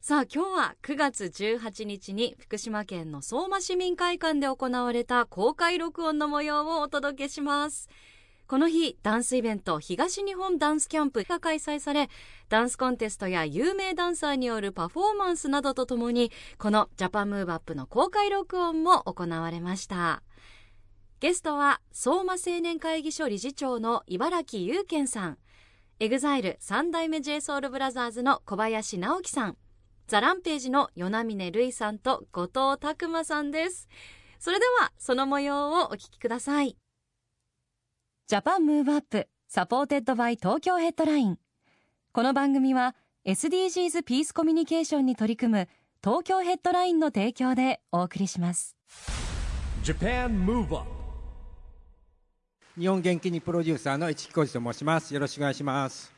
さあ今日は9月18日に福島県の相馬市民会館で行われた公開録音の模様をお届けします。この日、ダンスイベント東日本ダンスキャンプが開催され、ダンスコンテストや有名ダンサーによるパフォーマンスなどとともに、このジャパンムーブアップの公開録音も行われました。ゲストは相馬青年会議所理事長の茨城雄健さんEXILE 三代目 j ソ o ルブラザーズの小林直己さん THE RAMPAGE の与那嶺瑠唯さんと後藤拓磨さんです。それではその模様をお聞きください。 Japan Move Up supported by Tokyo Headline この番組は SDGs ピースコミュニケーションに取り組む東京ヘッドラインの提供でお送りします。Japan Move Up 日本元気にプロデューサーの市木浩司と申します。よろしくお願いします。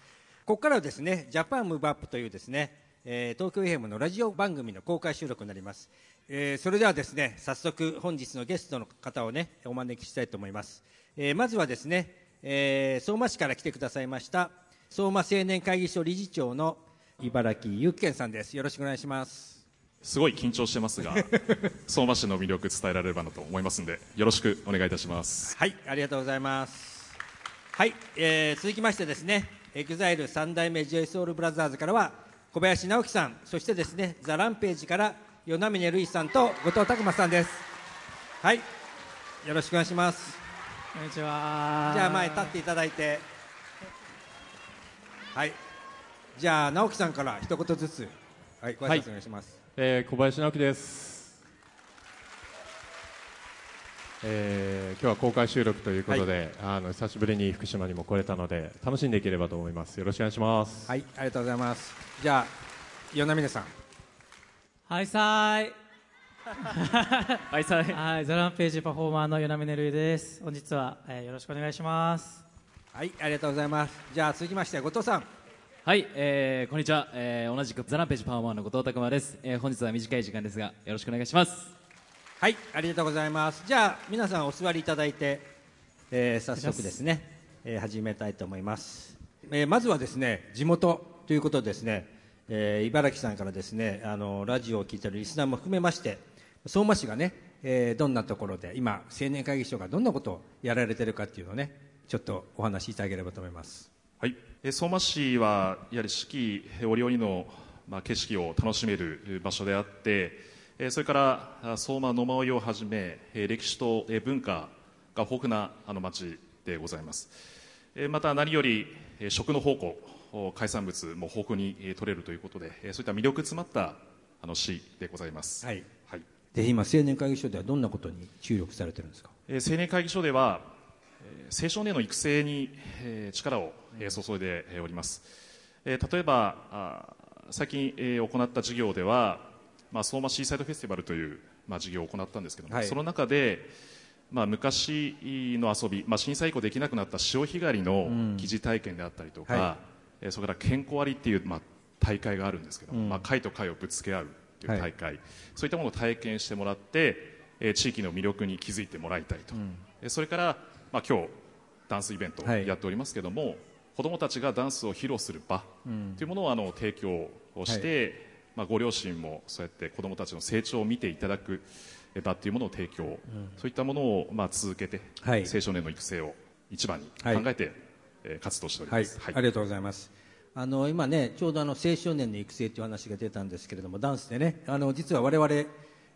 ここからはですねジャパンムーブアップというですね、えー東京 FM のラジオ番組の公開収録になります、えーそれではですね早速本日のゲストの方をねお招きしたいと思います、えーまずはですね、えー相馬市から来てくださいました相馬青年会議所理事長の茨城ゆっけんさんです。よろしくお願いします。すごい緊張してますが 相馬市の魅力伝えられればなと思いますのでよろしくお願いいたします。はい、ありがとうございます。はい、えー続きましてですね、 EXILE 三代目 j ソ o ルブラザーズからは小林直己さん、そしてですね、 THE RAMPAGE から与那嶺瑠唯さんと後藤拓磨さんです。はい、よろしくお願いします。こんにちは。じゃあ前立っていただいて、はい、じゃあ直己さんから一言ずつ、はい、ご挨拶お願いします。えー小林直己です。えー今日は公開収録ということで、あの久しぶりに福島にも来れたので楽しんでいければと思います。よろしくお願いします。はい、ありがとうございます。じゃあ与那嶺さん、はいさーい。はい、さはい、ザランページパフォーマーの与那嶺瑠衣です。本日は、えーよろしくお願いします。はい、ありがとうございます。じゃあ続きまして後藤さん。はい、えー、こんにちは、えー、同じくザランページパフォーマーの後藤拓馬です、えー、本日は短い時間ですがよろしくお願いしますはい、ありがとうございます。じゃあ皆さんお座りいただいて、えー早速ですね、えー始めたいと思います。えーまずはですね、地元ということですね、えー茨城さんからですね、あのラジオを聞いているリスナーも含めまして、相馬市がね、えーどんなところで今青年会議所がどんなことをやられてるかっていうのをね、ちょっとお話しいただければと思います。はい、えー相馬市はやはり四季折々の、まあ、景色を楽しめる場所であって、それからあ相馬野馬追をはじめ、えー歴史とえー文化が豊富なあの町でございます、えーまた何より、えー食の宝庫お海産物も豊富にえー取れるということで、えーそういった魅力詰まったあの市でございます、はい。はいで今青年会議所ではどんなことに注力されてるんですか？えー青年会議所では、えー青少年の育成に、えー力を、えー注いでえーおります、えー例えば最近、えー行った事業では、まあ、相馬シーサイドフェスティバルという、まあ、事業を行ったんですけども、はい。その中で、まあ、昔の遊び、まあ、震災以降できなくなった潮干狩りの疑似体験であったりとか、はえーそれから健康割っていう、まあ、大会があるんですけども、まあ、貝と貝をぶつけ合うという大会、そういったものを体験してもらって、えー地域の魅力に気づいてもらいたいと、えーそれから、まあ、今日ダンスイベントをはい。やっておりますけども、子どもたちがダンスを披露する場というものをあの提供をして、まあ、ご両親もそうやって子どもたちの成長を見ていただくえー場というものを提供、そういったものをまあ続けて、はい青少年の育成を一番に考はいえて、えー活動しておりはい、ます。ありがとうございます。あの今ね、ちょうどあの青少年の育成という話が出たんですけれども、ダンスでね、あの実は我々、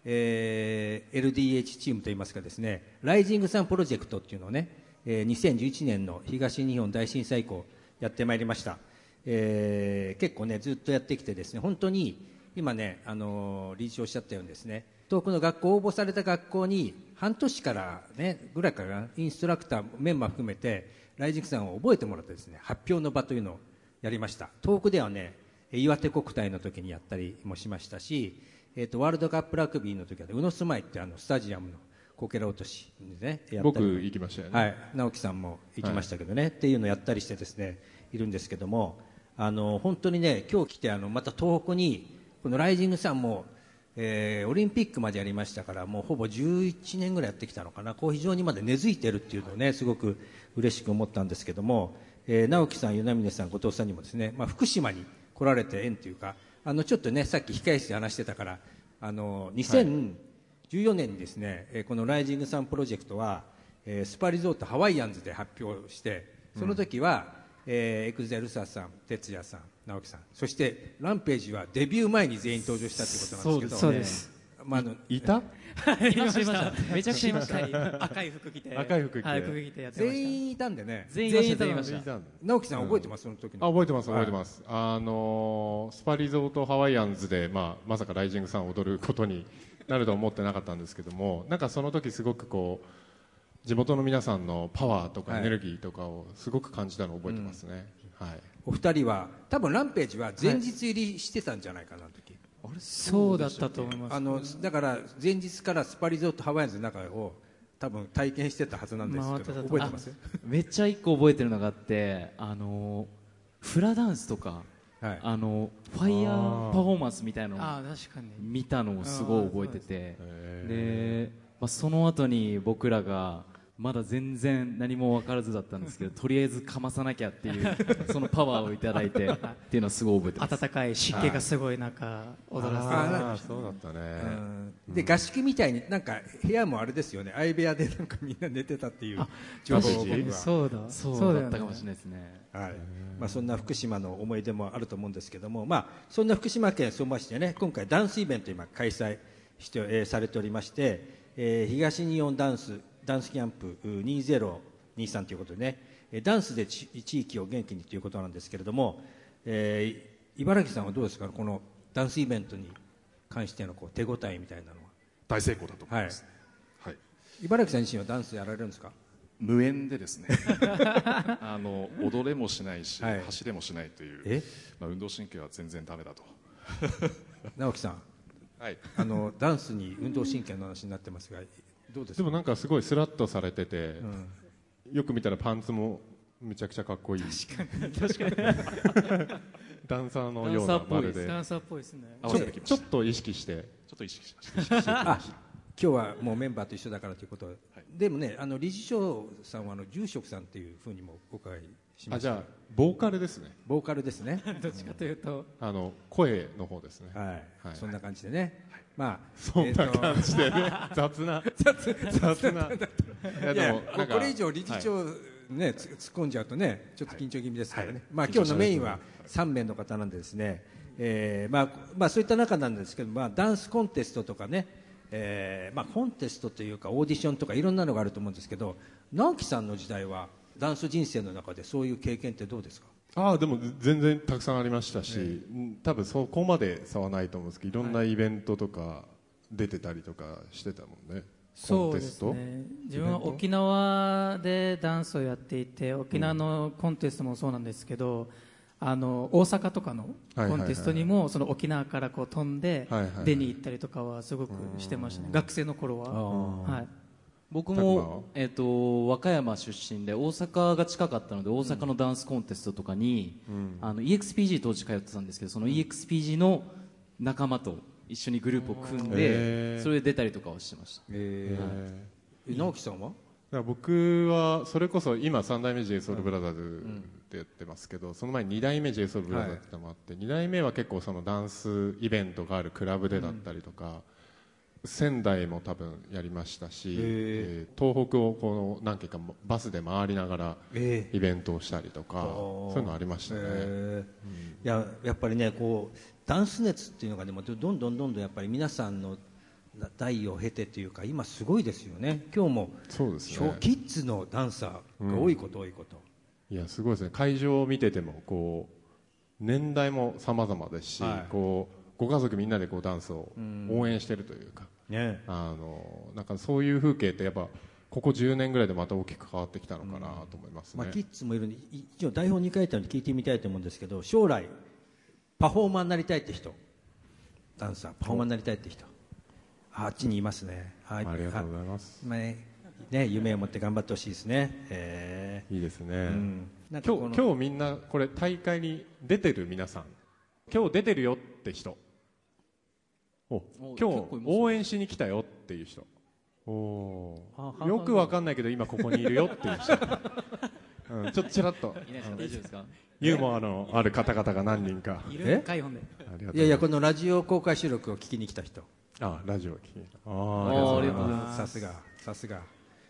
えー LDH チームといいますかですね、ライジングサンプロジェクトっていうのをね、えー2011年の東日本大震災以降やってまいりました。えー結構ねずっとやってきてですね、本当に今ね、あの理事長おっしゃったようにですね、遠くの学校応募された学校に半年からねぐらいからなインストラクターメンバー含めてライジングさんを覚えてもらってですね発表の場というのをやりました。遠くではね岩手国体の時にやったりもしましたし、えー、とワールドカップラグビーの時は宇野住まいってあのスタジアムのこけら落としでねやったり僕行きましたよね、はい、直樹さんも行きましたけどね、っていうのをやったりしてですねいるんですけどもあの本当にね今日来てあのまた東北にこのライジングさんも、えーオリンピックまでやりましたからもうほぼ11年ぐらいやってきたのかな。こう非常にまだ根付いてるっていうのをねすごく嬉しく思ったんですけども、えー直樹さん、与那嶺さん、後藤さんにもですね、まあ、福島に来られて縁というかあのちょっとねさっき控え室で話してたからあの2014年にですね、えーこのライジングサンプロジェクトは、えースパリゾートハワイアンズで発表してその時は、えーエクゼルサさん哲也さん直樹さん。そしてランページはデビュー前に全員登場したということなんですけど。そうです。まあ、あのいた？いました。めちゃくちゃいました。はい赤い服着て。赤い服着て。はい服着てやってまし全員いたんでね。全員いたんだ直樹さん覚えてます、その時の。あ覚えてます覚えてます、あのースパリゾートハワイアンズで、まあ、まさかライジングさんを踊ることになるとは思ってなかったんですけどもなんかその時すごくこう地元の皆さんのパワーとかはい。エネルギーとかをすごく感じたのを覚えてますね、はい。お二人は多分ランページは前日入りしてたんじゃないかな、あの時たそうだったと思いますあのだから前日からスパリゾートハワイアンズの中を多分体験してたはずなんですけど覚えてます？めっちゃ一個覚えてるのがあってあのフラダンスとか、はい。あのファイヤーパフォーマンスみたいなのを見たのをすごい覚えてて。へで、まあ、その後に僕らがまだ全然何も分からずだったんですけどとりあえずかまさなきゃっていう そのパワーをいただいてっていうのはすごい覚えてます。暖かい湿気がすごい中踊らせてそうだったね、うん。で合宿みたいになんか部屋もあれですよね。相部屋でなんかみんな寝てたっていう情報を僕たはそうだそうだったかもしれないですね。はい。まあ、そんな福島の思い出もあると思うんですけども、まあ、そんな福島県相馬市でね今回ダンスイベントを今開催して、えーされておりまして、えー東日本ダンスダンスキャンプう2023ということでねえーダンスでち地域を元気にということなんですけれども、えー茨城さんはどうですか？このダンスイベントに関してのこう手応えみたいなのは。大成功だと思います、はい。茨城さん自身はダンスやられるんですか？無縁でですね。あの踊れもしないし、はい。走れもしないというえ？まあ、運動神経は全然ダメだと。直樹さん。はい、あのダンスに運動神経の話になってますがですか？でもなんかすごいスラッとされてて、よく見たらパンツもめちゃくちゃかっこいい。ダンサーのようなまるで。ダンサーっぽいですね。ちょっと意識して。ちょっと意識しました。あ今日はもうメンバーと一緒だからということ。で、でもねあの理事長さんはあの住職さんっていうふうにもお伺いしましたあじゃあボーカルですね。ボーカルですね。どっちかというと。あの声の方ですね。はい、はい。そんな感じでね、まあそんなえーと。感じでね雑な。雑な。いやいやもなんかこれ以上理事はい。長、ねつ突っ込んじゃうとねちょっと緊張気味ですからね、はい。まあ今日のメインは3名の方なんでですね、えーまあまあそういった中なんですけど、まあダンスコンテストとかね、えーまあコンテストというかオーディションとかいろんなのがあると思うんですけど、直樹さんの時代はダンス人生の中でそういう経験ってどうですか？ああでも全然たくさんありましたし、うん多分そこまで差はないと思うんですけどいろんなイベントとか出てたりとかしてたもんね、コそうですンテストね。自分は沖縄でダンスをやっていて沖縄のコンテストもそうなんですけど、あの大阪とかのはいはいはい。コンテストにもその沖縄からこう飛んではいはいはい。出に行ったりとかはすごくしてましたね。学生の頃は、はい、僕も、えっと和歌山出身で大阪が近かったので大阪のダンスコンテストとかに、あの EXPG 当時通ってたんですけどその EXPG の仲間と一緒にグループを組んへでー。それで出たりとかはしてました。ええーー直樹さんは？ら僕はそれこそ今3代目 JSOULBROTHERS ってやってますけど、その前に2代目 JSOULBROTHERS ってのもあって、2代目は結構そのダンスイベントがあるクラブでだったりとか、仙台も多分やりましたし、えー東北をこの何軒かバスで回りながらえイベントをしたりとか、そういうのありましたね、えー。いややっぱりねこうダンス熱っていうのがねもうどんどんどんどんやっぱり皆さんの代を経てというか今すごいですよね。今日もそうですキッズのダンサーが多いこと多いこと、いやすごいですね。会場を見ててもこう年代も様々ですし、はい。こうご家族みんなでこうダンスを応援してるというか、ね。あのなんかそういう風景ってやっぱここ10年ぐらいでまた大きく変わってきたのかなと思いますね、まあ、キッズもいるんでい一応台本に書いたので聞いてみたいと思うんですけど将来パフォーマーになりたいって人。ダンサーパフォーマーになりたいって人ああっちにいますね。あありがとうございます。あまあねね夢を持って頑張ってほしいですね。えいいですね、ーうん。今日今日みんなこれ大会に出てる皆さん。今日出てるよって人。お今日ね。応援しに来たよっていう人。およくわかんないけど今ここにいるよっていう人、うん、ちょっとちらっと。ユーモアのある方々が何人か。いえる開本で。ありがとういやいやこのラジオ公開収録を聞きに来た人あラジオ聞きにあありがとうございます。さすがさすが。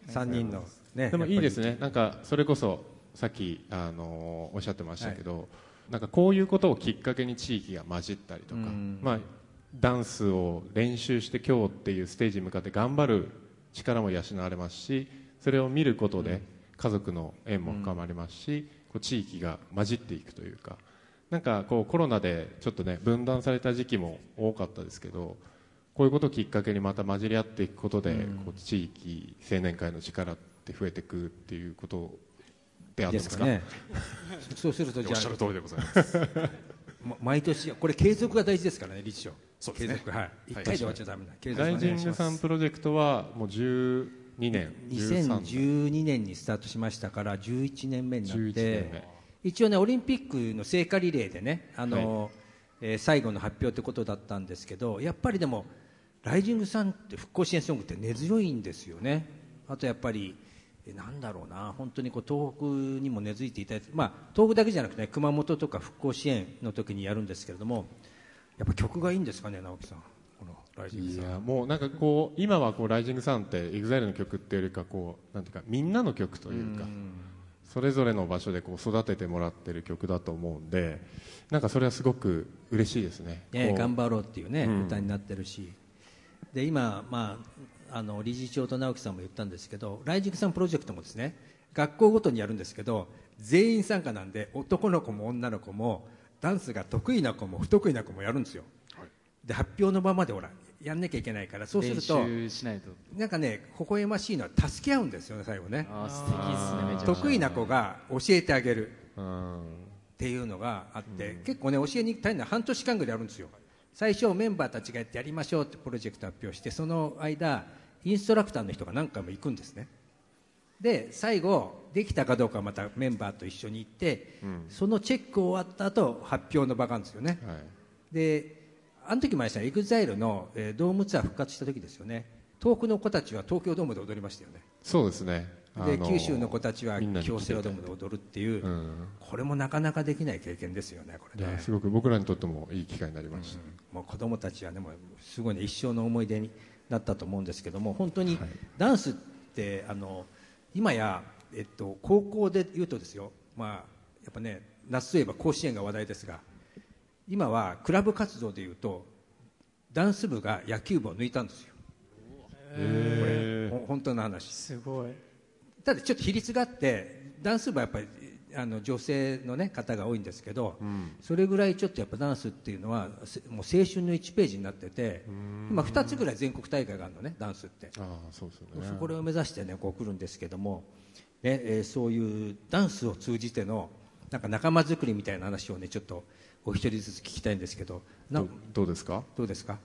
3人のねでもいいですね。なんかそれこそさっき、あのおっしゃってましたけど、なんかこういうことをきっかけに地域が混じったりとか、うん。まあ、ダンスを練習して今日っていうステージに向かって頑張る力も養われますしそれを見ることで家族の縁も深まりますし、こう地域が混じっていくというかなんかこうコロナでちょっとね分断された時期も多かったですけどこういうことをきっかけにまた混じり合っていくことで、こう地域青年会の力って増えていくっていうことであってますかですかね。そうするとじゃおっしゃる通りでございます。毎年これ継続が大事ですからね理事長。そうですね。継続はい。一回で終わっちゃダメだ。継続ライジングさんプロジェクトはもう12年。13年2012年にスタートしましたから11年目になっ11年て目。一応ねオリンピックの聖火リレーでねあの、えー最後の発表ということだったんですけどやっぱりでもライジングさんって復興支援ソングって根強いんですよね。あとやっぱりえーなんだろうな。本当にこう東北にも根付いていただいて、まあ、東北だけじゃなくて、ね、熊本とか復興支援の時にやるんですけれどもやっぱ曲がいいんですかね直樹さん。このライジングいさん。やもうなんかこう今はこうライジングさんって EXILE の曲っていうよりかこうなんていうかみんなの曲というかそれぞれの場所でこう育ててもらってる曲だと思うんでなんかそれはすごく嬉しいですね。ね、頑張ろうっていうね、うん。歌になってるしで今、まあ、あの理事長と直樹さんも言ったんですけどライジングさんプロジェクトもですね学校ごとにやるんですけど全員参加なんで男の子も女の子もダンスが得意な子も不得意な子もやるんですよ、で発表の場までほらやんなきゃいけないからそうすると練習しないと。なんかね微笑ましいのは助け合うんですよね最後ね。得意な子が教えてあげる。うん。っていうのがあって、結構ね教えに行きたいのは半年間ぐらいやるんですよ最初メンバーたちがやってやりましょうってプロジェクト発表してその間インストラクターの人が何回も行くんですね。で最後できたかどうかはまたメンバーと一緒に行って、そのチェック終わった後発表の場があるんですよね。はい。であの時もあれですね EXILE の、えードームツアー復活した時ですよね。遠くの子たちは東京ドームで踊りましたよね。そうですね。あで九州の子たちは京セラドームで踊るっていう、うん。これもなかなかできない経験ですよねこれね。すごく僕らにとってもいい機会になりました、もう子供たちはねもうすごいね一生の思い出になったと思うんですけども本当にはい。ダンスってあの今や、えっと、高校で言うとですよ、まあ、やっぱね夏といえば甲子園が話題ですが今はクラブ活動でいうとダンス部が野球部を抜いたんですよ。これほ本当の話。すごいただちょっと比率があってダンス部はやっぱりあの女性の、ね、方が多いんですけど、それぐらいちょっとやっぱダンスっていうのはせもう青春の1ページになってて今2つぐらい全国大会があるのねダンスって。ああそうですよね。これを目指してねこう来るんですけども、ねえーそういうダンスを通じてのなんか仲間作りみたいな話をねちょっとお一人ずつ聞きたいんですけどなどどうですか？どうですか？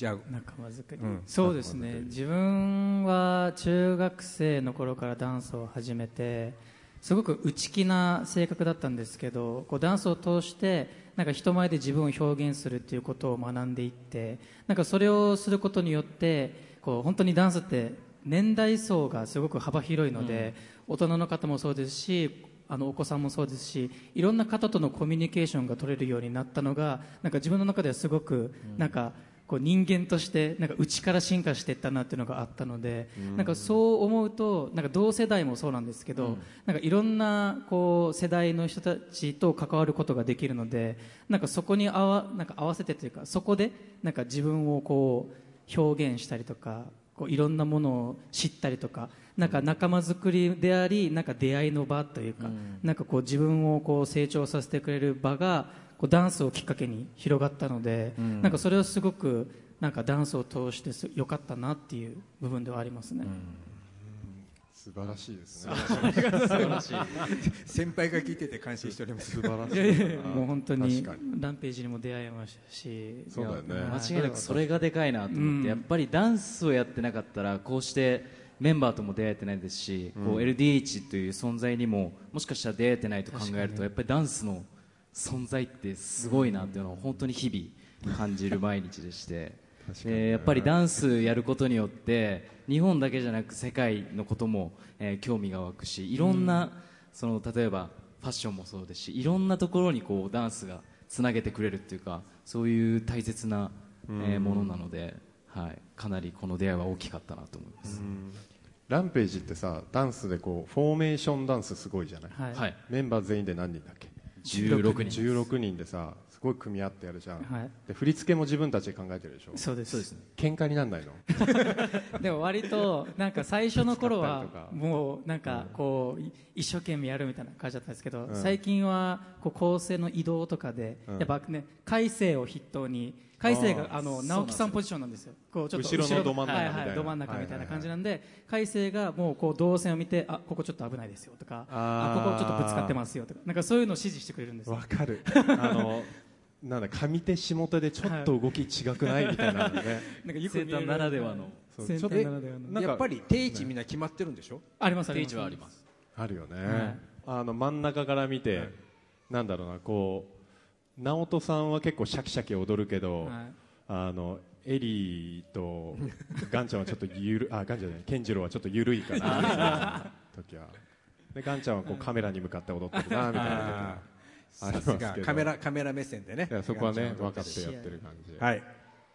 じゃあ仲間作り、うん。そうですね。自分は中学生の頃からダンスを始めてすごく内気な性格だったんですけどこうダンスを通してなんか人前で自分を表現するっていうことを学んでいってなんかそれをすることによってこう本当にダンスって年代層がすごく幅広いので、大人の方もそうですしあのお子さんもそうですしいろんな方とのコミュニケーションが取れるようになったのがなんか自分の中ではすごくなんかこう人間としてなんか内から進化していったなっていうのがあったのでなんかそう思うとなんか同世代もそうなんですけどなんかいろんなこう世代の人たちと関わることができるのでなんかそこに合わなんか合わせてというかそこでなんか自分をこう表現したりとかこういろんなものを知ったりとかなんか仲間作りでありなんか出会いの場というか、なんかこう自分をこう成長させてくれる場がこうダンスをきっかけに広がったので、なんかそれはすごくなんかダンスを通してす良かったなっていう部分ではありますね。素晴らしいですね。素晴らしい。先輩が聞いてて感心しております。素晴らしい。いやいやいやもう本当にランページにも出会いましたし。そうだよね。や間違いなくそれがでかいなと思って、うん。やっぱりダンスをやってなかったらこうしてメンバーとも出会えてないですし、こう LDH という存在にももしかしたら出会えてないと考えるとやっぱりダンスの存在ってすごいなっていうのを本当に日々感じる毎日でして、えーやっぱりダンスやることによって日本だけじゃなく世界のことも、えー興味が湧くしいろんな、その例えばファッションもそうですしいろんなところにこうダンスがつなげてくれるっていうかそういう大切な、えーものなので、はい、かなりこの出会いは大きかったなと思います、ランページってさダンスでこうフォーメーションダンスすごいじゃない。はい、メンバー全員で何人だっけ？16人16人でさすごい組み合ってやるじゃん、はい。で振り付けも自分たちで考えてるでしょ。そうですそうです。ね喧嘩になんないの？でも割となんか最初の頃はもうなんかこうい一生懸命やるみたいな感じだったんですけど、ん。最近はこう構成の移動とかで、うん。やっぱね海星を筆頭に海星がああの直樹さんポジションなんですよ。こうちょっと後ろのど真ん中みたいな。はいはい、ど真ん中みたいな感じなんで、海星がもうこう動線を見てあここちょっと危ないですよとかあここちょっとぶつかってますよとかなんかそういうのを指示してくれるんですよ。わかる。あの なんだ上手下手でちょっと動き違くないみたいなのね。なんかよく見える。セーターならではの。センタそうちょっとーならではの。やっぱり定位置みんな決まってるんでしょ？ありますあります。定位置はあります。あるよね、はい。あの真ん中から見て、なんだろうなこう直人さんは結構シャキシャキ踊るけど、はい。あのエリーとガンちゃんはちょっとゆるあガンちゃんじゃない健次郎はちょっと緩いかな時は。でガンちゃんはこうカメラに向かって踊ってるなみたいな。ありますカメラカメラ目線でね。いやそこはね分かってやってる感じはい。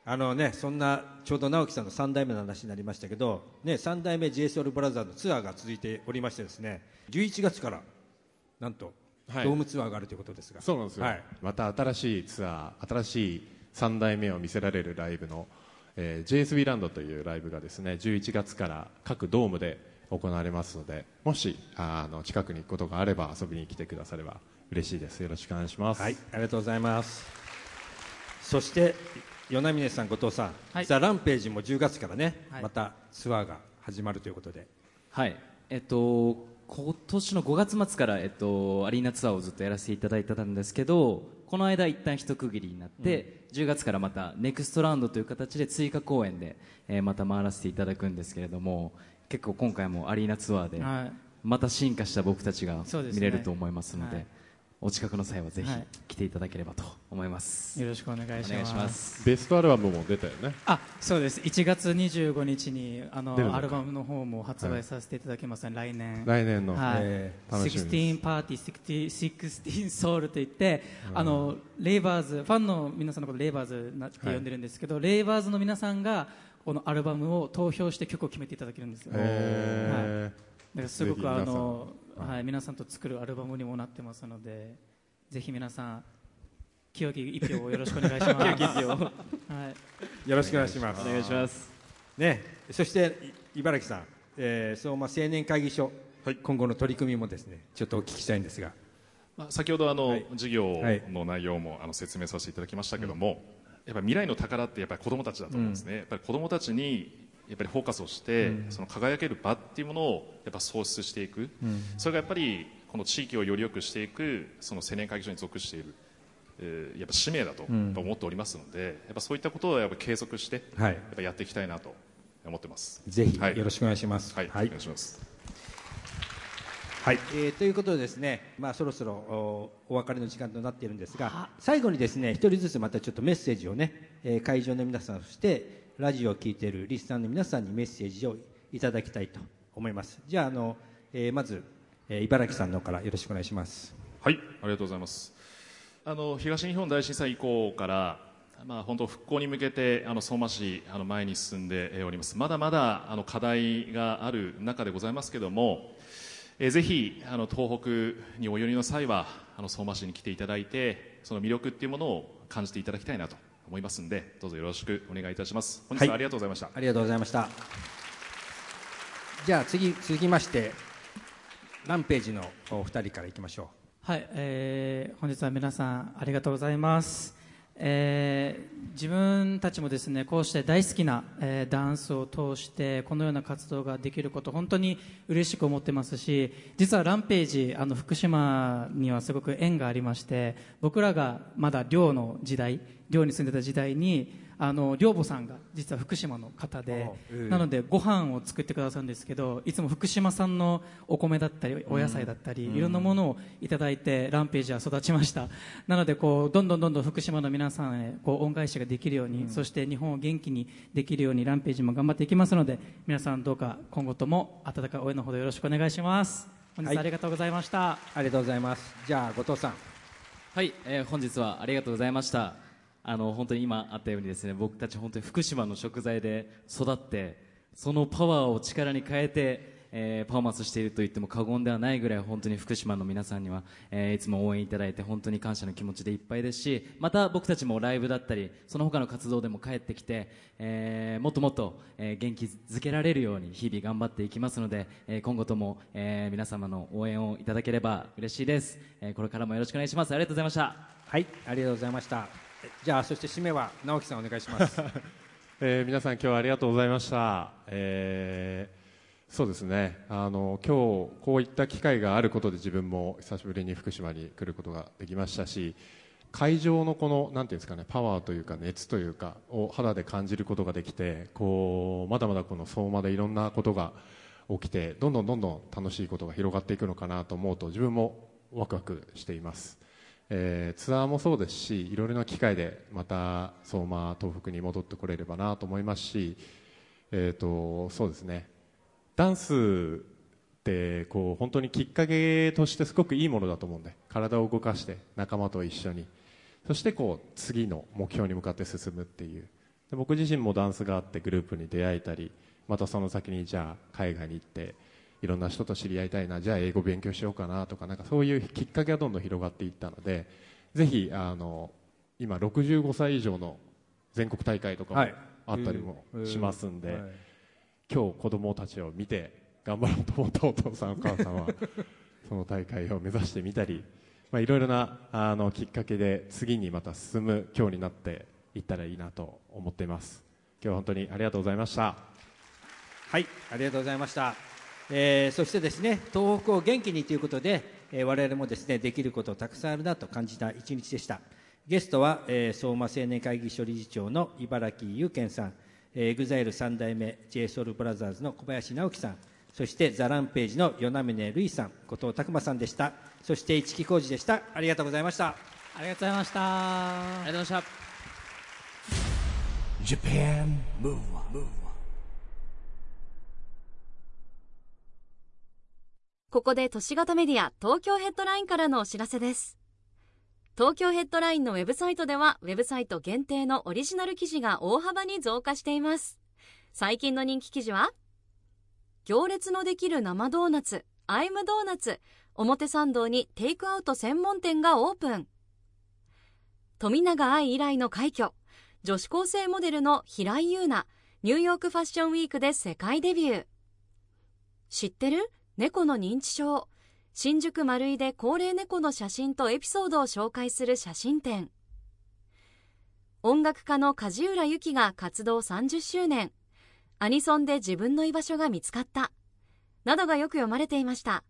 あのねそんなちょうど直樹さんの3代目の話になりましたけど、ね、3代目 JSOUL ブラザーズのツアーが続いておりましてですね11月からなんとはいドームツアーがあるということですが、そうなんですよ、はい。また新しいツアー新しい3代目を見せられるライブの、えー、JSB ランドというライブがですね11月から各ドームで行われますのでもしあの近くに行くことがあれば遊びに来てくだされば嬉しいです。よろしくお願いします、はい、ありがとうございます。そして与那嶺さん、後藤さん、はい。ザ・ランページも10月からね、はい。またツアーが始まるということで、はい。えっと今年の5月末から、えっと、アリーナツアーをずっとやらせていただいてたんですけどこの間一旦一区切りになって、10月からまたネクストラウンドという形で追加公演で、えーまた回らせていただくんですけれども結構今回もアリーナツアーで、はい。また進化した僕たちが見れると思いますのではいお近くの際はぜひはい。来ていただければと思います、よろしくお願いします。ベストアルバムも出たよね。あそうです。1月25日にあのアルバムの方も発売させていただきます、来年。来年の、はい。え楽しみです。16パーティー16ソウルといって、あのレイバーズファンの皆さんのことレイバーズなって呼んでるんですけど、レイバーズの皆さんがこのアルバムを投票して曲を決めていただけるんですよ、へだからすごくあのはい、皆さんと作るアルバムにもなってますのでぜひ皆さん清き一票をよろしくお願いします。清き一票、はい、よろしくお願いします。お願いします。ね、そしてい茨城さん、えー、相馬青年会議所、今後の取り組みもですね、ちょっとお聞きしたいんですが、まあ、先ほどあの、はい。授業はいの内容もあの説明させていただきましたけども、やっぱり未来の宝ってやっぱり子どもたちだと思うんですね、やっぱり子どもたちにやっぱりフォーカスをして、その輝ける場っていうものをやっぱ創出していく、それがやっぱりこの地域をより良くしていくその青年会議所に属している、えーやっぱ使命だとやっぱ思っておりますので、やっぱそういったことをやっぱ継続して、はい。やっぱやっていきたいなと思ってます。ぜひはい。よろしくお願いします。はい、はい。お願いします。はい、えーということでですね、まあ、そろそろおお別れの時間となっているんですが最後にですね一人ずつまたちょっとメッセージをね、えー会場の皆さんそしてラジオを聞いているリスナーの皆さんにメッセージをいただきたいと思いますじゃああの、えーまず、えー茨城さんの方からよろしくお願いしますはい、ありがとうございます。あの東日本大震災以降から、まあ本当復興に向けてあの相馬市あの前に進んでおります。まだまだあの課題がある中でございますけども、えーぜひあの東北にお寄りの際はあの相馬市に来ていただいて、その魅力っていうものを感じていただきたいなと思いますので、どうぞよろしくお願いいたします。本日はありがとうございました。ありがとうございましたじゃあ次続きましてランページのお二人からいきましょはい、えー本日は皆さんありがとうございます。えー自分たちもですねこうして大好きな、えーダンスを通してこのような活動ができること本当に嬉しく思ってますし実はランページあの福島にはすごく縁がありまして僕らがまだ寮の時代寮に住んでた時代にあの寮母さんが実は福島の方で、なのでご飯を作ってくださるんですけどいつも福島産のお米だったりお野菜だったり、いろんなものをいただいてランページは育ちました。なのでこうどんどんどんどん福島の皆さんへこう恩返しができるように、そして日本を元気にできるようにランページも頑張っていきますので皆さんどうか今後とも温かい応援のほどよろしくお願いします。本日はありがとうございました、ありがとうございます。じゃあ後藤さん。はい、えー本日はありがとうございましたあの本当に今あったようにですね僕たち本当に福島の食材で育ってそのパワーを力に変えて、えーパフォーマンスしていると言っても過言ではないぐらい本当に福島の皆さんには、えーいつも応援いただいて本当に感謝の気持ちでいっぱいですしまた僕たちもライブだったりその他の活動でも帰ってきて、えーもっともっと、え元気づけられるように日々頑張っていきますので、え今後とも、え皆様の応援をいただければ嬉しいです、えこれからもよろしくお願いします。ありがとうございました。はいありがとうございました。じゃあそして締めは直樹さんお願いします。えー皆さん今日はありがとうございました、えーそうですね。あの今日こういった機会があることで自分も久しぶりに福島に来ることができましたし会場のこのなんていうんですかねパワーというか熱というかを肌で感じることができてこうまだまだこの相馬でいろんなことが起きてどんどんどんどん楽しいことが広がっていくのかなと思うと自分もワクワクしています。えーツアーもそうですしいろいろな機会でまた相馬東北に戻ってこれればなと思いますし、えー、とそうですね。ダンスってこう本当にきっかけとしてすごくいいものだと思うんで体を動かして仲間と一緒にそしてこう次の目標に向かって進むっていう。で僕自身もダンスがあってグループに出会えたりまたその先にじゃあ海外に行っていろんな人と知り合いたいなじゃあ英語勉強しようかなとかなんかそういうきっかけがどんどん広がっていったのでぜひあの今65歳以上の全国大会とかもはい。あったりもしますんで、はい。今日子供たちを見て頑張ろうと思ったお父さんお母さんは その大会を目指してみたり、まあ、いろいろなあのきっかけで次にまた進む今日になっていったらいいなと思っています。今日は本当にありがとうございました。はい、ありがとうございました。えーそしてですね、東北を元気にということで、えー我々もですね、できることたくさんあるなと感じた一日でした。ゲストは、えー相馬青年会議所理事長の茨城祐健さん、えー、EXILE 三代目 JSOULBROTHERS の小林直樹さん、そしてザランページの与那嶺瑠衣さん、後藤拓馬さんでした。そして市木浩二でした。ありがとうございました。ありがとうございましたありがとうございました Japan Move Up, ここで都市型メディア東京ヘッドラインからのお知らせです。東京ヘッドラインのウェブサイトではウェブサイト限定のオリジナル記事が大幅に増加しています。最近の人気記事は行列のできる生ドーナツアイムドーナツ表参道にテイクアウト専門店がオープン。富永愛以来の快挙女子高生モデルの平井優奈ニューヨークファッションウィークで世界デビュー。知ってる？猫の認知症。新宿丸井で高齢猫の写真とエピソードを紹介する写真展。音楽家の梶浦由記が活動30周年。アニソンで自分の居場所が見つかった。などがよく読まれていました。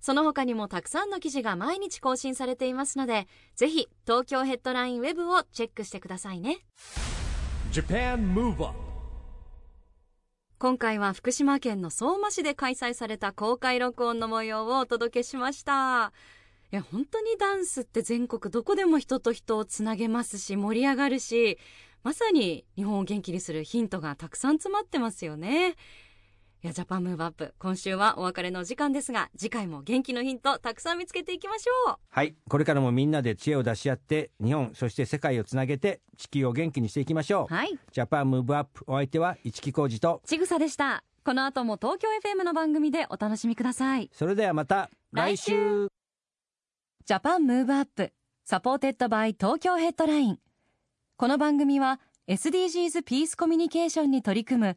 その他にもたくさんの記事が毎日更新されていますのでぜひ東京ヘッドラインウェブをチェックしてくださいね。今回は福島県の相馬市で開催された公開録音の模様をお届けしました。いや本当にダンスって全国どこでも人と人をつなげますし盛り上がるしまさに日本を元気にするヒントがたくさん詰まってますよね。いやジャパンムーブアップ今週はお別れのお時間ですが次回も元気のヒントたくさん見つけていきましょう。はい、これからもみんなで知恵を出し合って、日本、そして世界をつなげて、地球を元気にしていきましょう。はい。ジャパンムーブアップ、お相手は市木浩二と、ちぐさでした。この後も東京 FM の番組でお楽しみください。それではまた来週。 Japan Move Up supported by Tokyo Headline。この番組は SDGs ピースコミュニケーションに取り組む